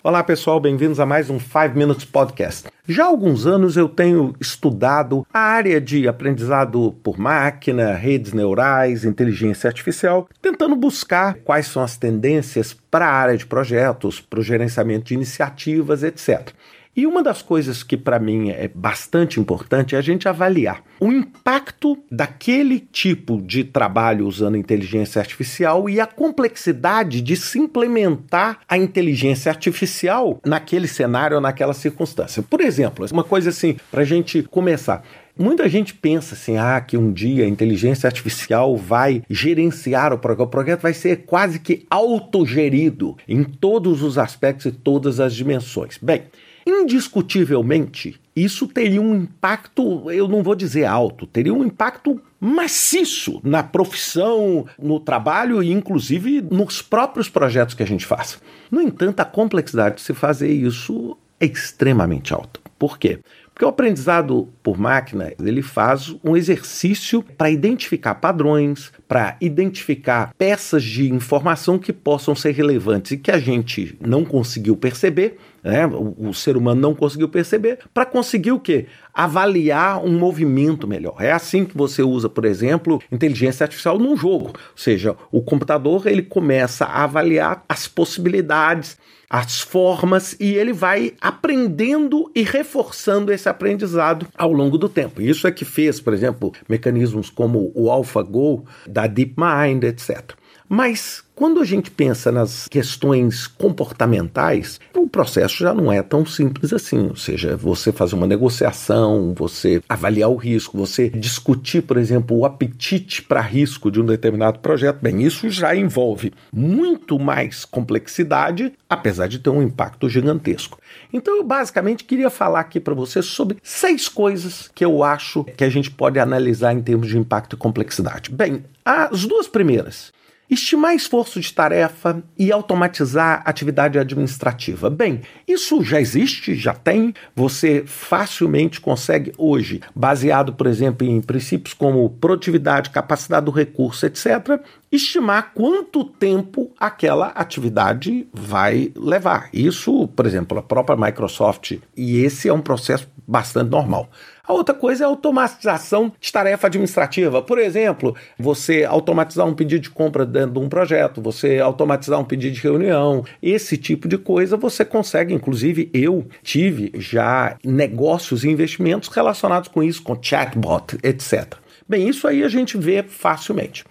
Olá pessoal, bem-vindos a mais um 5 Minutes Podcast. Já há alguns anos eu tenho estudado a área de aprendizado por máquina, redes neurais, inteligência artificial, tentando buscar quais são as tendências para a área de projetos, para o gerenciamento de iniciativas, etc. E uma das coisas que para mim é bastante importante é a gente avaliar o impacto daquele tipo de trabalho usando inteligência artificial e a complexidade de se implementar a inteligência artificial naquele cenário ou naquela circunstância. Por exemplo, uma coisa assim, para a gente começar. Muita gente pensa assim, ah, que um dia a inteligência artificial vai gerenciar o projeto. O projeto vai ser quase que autogerido em todos os aspectos e todas as dimensões. Bem, indiscutivelmente, isso teria um impacto, eu não vou dizer alto, teria um impacto maciço na profissão, no trabalho e inclusive nos próprios projetos que a gente faz. No entanto, a complexidade de se fazer isso é extremamente alta. Por quê? Porque o aprendizado por máquina, ele faz um exercício para identificar padrões, para identificar peças de informação que possam ser relevantes e que a gente não conseguiu perceber, né? o, o ser humano não conseguiu perceber, para conseguir o quê? Avaliar um movimento melhor. É assim que você usa, por exemplo, inteligência artificial num jogo. Ou seja, o computador ele começa a avaliar as possibilidades, as formas e ele vai aprendendo e reforçando esse aprendizado ao longo do tempo. Isso é que fez, por exemplo, mecanismos como o AlphaGo da DeepMind, etc. Mas quando a gente pensa nas questões comportamentais, o processo já não é tão simples assim. Ou seja, você fazer uma negociação, você avaliar o risco, você discutir, por exemplo, o apetite para risco de um determinado projeto. Bem, isso já envolve muito mais complexidade, apesar de ter um impacto gigantesco. Então, eu basicamente queria falar aqui para você sobre seis coisas que eu acho que a gente pode analisar em termos de impacto e complexidade. Bem, as duas primeiras Estimar esforço de tarefa e automatizar atividade administrativa. Bem, isso já existe, já tem. Você facilmente consegue hoje, baseado, por exemplo, em princípios como produtividade, capacidade do recurso, etc., estimar quanto tempo aquela atividade vai levar. Isso, por exemplo, a própria Microsoft, e esse é um processo bastante normal. A outra coisa é a automatização de tarefa administrativa. Por exemplo, você automatizar um pedido de compra dentro de um projeto, você automatizar um pedido de reunião, esse tipo de coisa você consegue. Inclusive, eu tive já negócios e investimentos relacionados com isso, com chatbot, etc. Bem, isso aí a gente vê facilmente.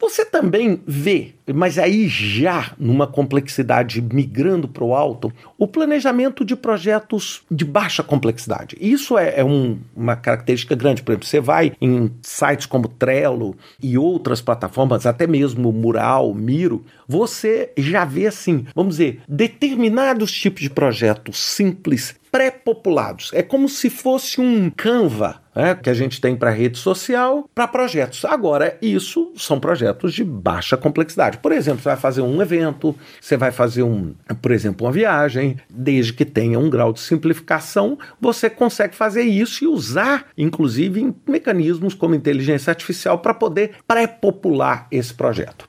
Você também vê, mas aí já numa complexidade migrando para o alto, o planejamento de projetos de baixa complexidade. Isso é, é um, uma característica grande. Por exemplo, você vai em sites como Trello e outras plataformas, até mesmo Mural, Miro, você já vê assim, vamos dizer, determinados tipos de projetos simples pré-populados. É como se fosse um Canva né, que a gente tem para rede social, para projetos. Agora, isso são projetos de baixa complexidade. Por exemplo, você vai fazer um evento, você vai fazer, um, por exemplo, uma viagem, desde que tenha um grau de simplificação, você consegue fazer isso e usar, inclusive, em mecanismos como inteligência artificial para poder pré-popular esse projeto.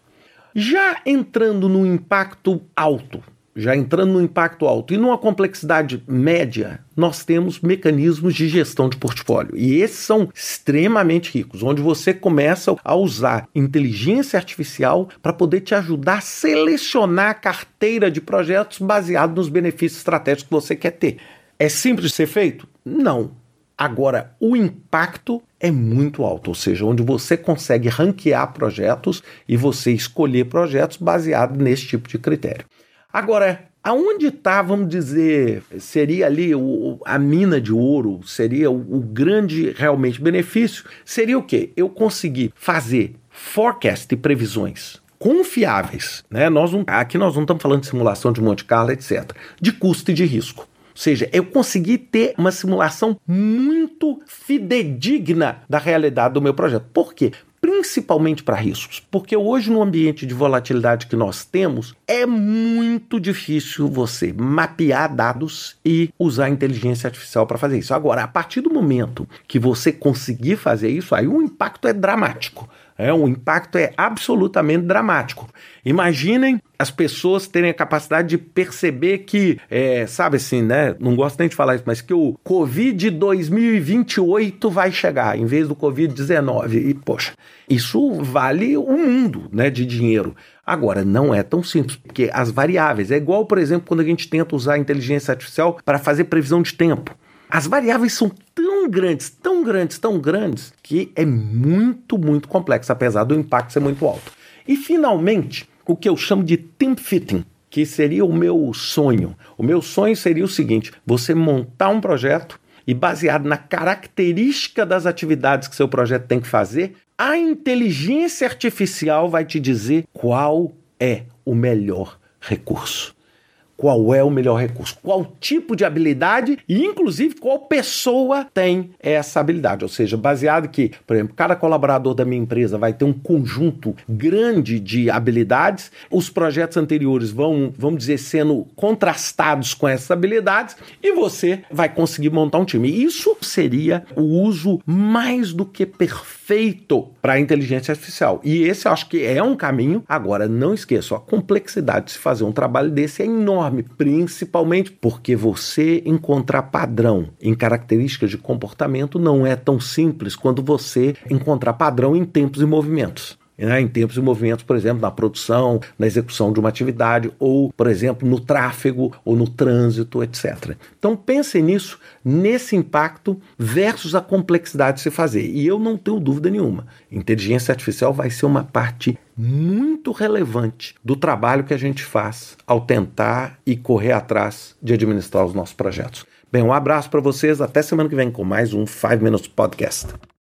Já entrando no impacto alto, já entrando no impacto alto e numa complexidade média, nós temos mecanismos de gestão de portfólio. E esses são extremamente ricos, onde você começa a usar inteligência artificial para poder te ajudar a selecionar a carteira de projetos baseado nos benefícios estratégicos que você quer ter. É simples de ser feito? Não. Agora, o impacto é muito alto, ou seja, onde você consegue ranquear projetos e você escolher projetos baseado nesse tipo de critério. Agora, aonde está, vamos dizer, seria ali o, a mina de ouro, seria o, o grande realmente benefício? Seria o quê? Eu conseguir fazer forecast e previsões confiáveis, né? Nós não, aqui nós não estamos falando de simulação de Monte Carlo, etc. De custo e de risco. Ou seja, eu consegui ter uma simulação muito fidedigna da realidade do meu projeto. Por quê? Principalmente para riscos, porque hoje no ambiente de volatilidade que nós temos, é muito difícil você mapear dados e usar inteligência artificial para fazer isso. Agora, a partir do momento que você conseguir fazer isso, aí o impacto é dramático. É, o impacto é absolutamente dramático. Imaginem as pessoas terem a capacidade de perceber que, é, sabe assim, né? Não gosto nem de falar isso, mas que o Covid 2028 vai chegar em vez do Covid-19. E, poxa, isso vale o um mundo né, de dinheiro. Agora, não é tão simples, porque as variáveis, é igual, por exemplo, quando a gente tenta usar a inteligência artificial para fazer previsão de tempo. As variáveis são tão grandes, tão grandes, tão grandes, que é muito, muito complexo, apesar do impacto ser muito alto. E, finalmente, o que eu chamo de team fitting, que seria o meu sonho. O meu sonho seria o seguinte: você montar um projeto e, baseado na característica das atividades que seu projeto tem que fazer, a inteligência artificial vai te dizer qual é o melhor recurso qual é o melhor recurso, qual tipo de habilidade e, inclusive, qual pessoa tem essa habilidade. Ou seja, baseado que, por exemplo, cada colaborador da minha empresa vai ter um conjunto grande de habilidades, os projetos anteriores vão, vamos dizer, sendo contrastados com essas habilidades e você vai conseguir montar um time. Isso seria o uso mais do que perfeito para a inteligência artificial. E esse eu acho que é um caminho. Agora, não esqueça, a complexidade de se fazer um trabalho desse é enorme enorme, principalmente porque você encontrar padrão em características de comportamento não é tão simples quando você encontrar padrão em tempos e movimentos né, em tempos e movimentos, por exemplo, na produção, na execução de uma atividade, ou, por exemplo, no tráfego ou no trânsito, etc. Então pensem nisso, nesse impacto versus a complexidade de se fazer. E eu não tenho dúvida nenhuma, inteligência artificial vai ser uma parte muito relevante do trabalho que a gente faz ao tentar e correr atrás de administrar os nossos projetos. Bem, um abraço para vocês, até semana que vem com mais um 5 Minutes Podcast.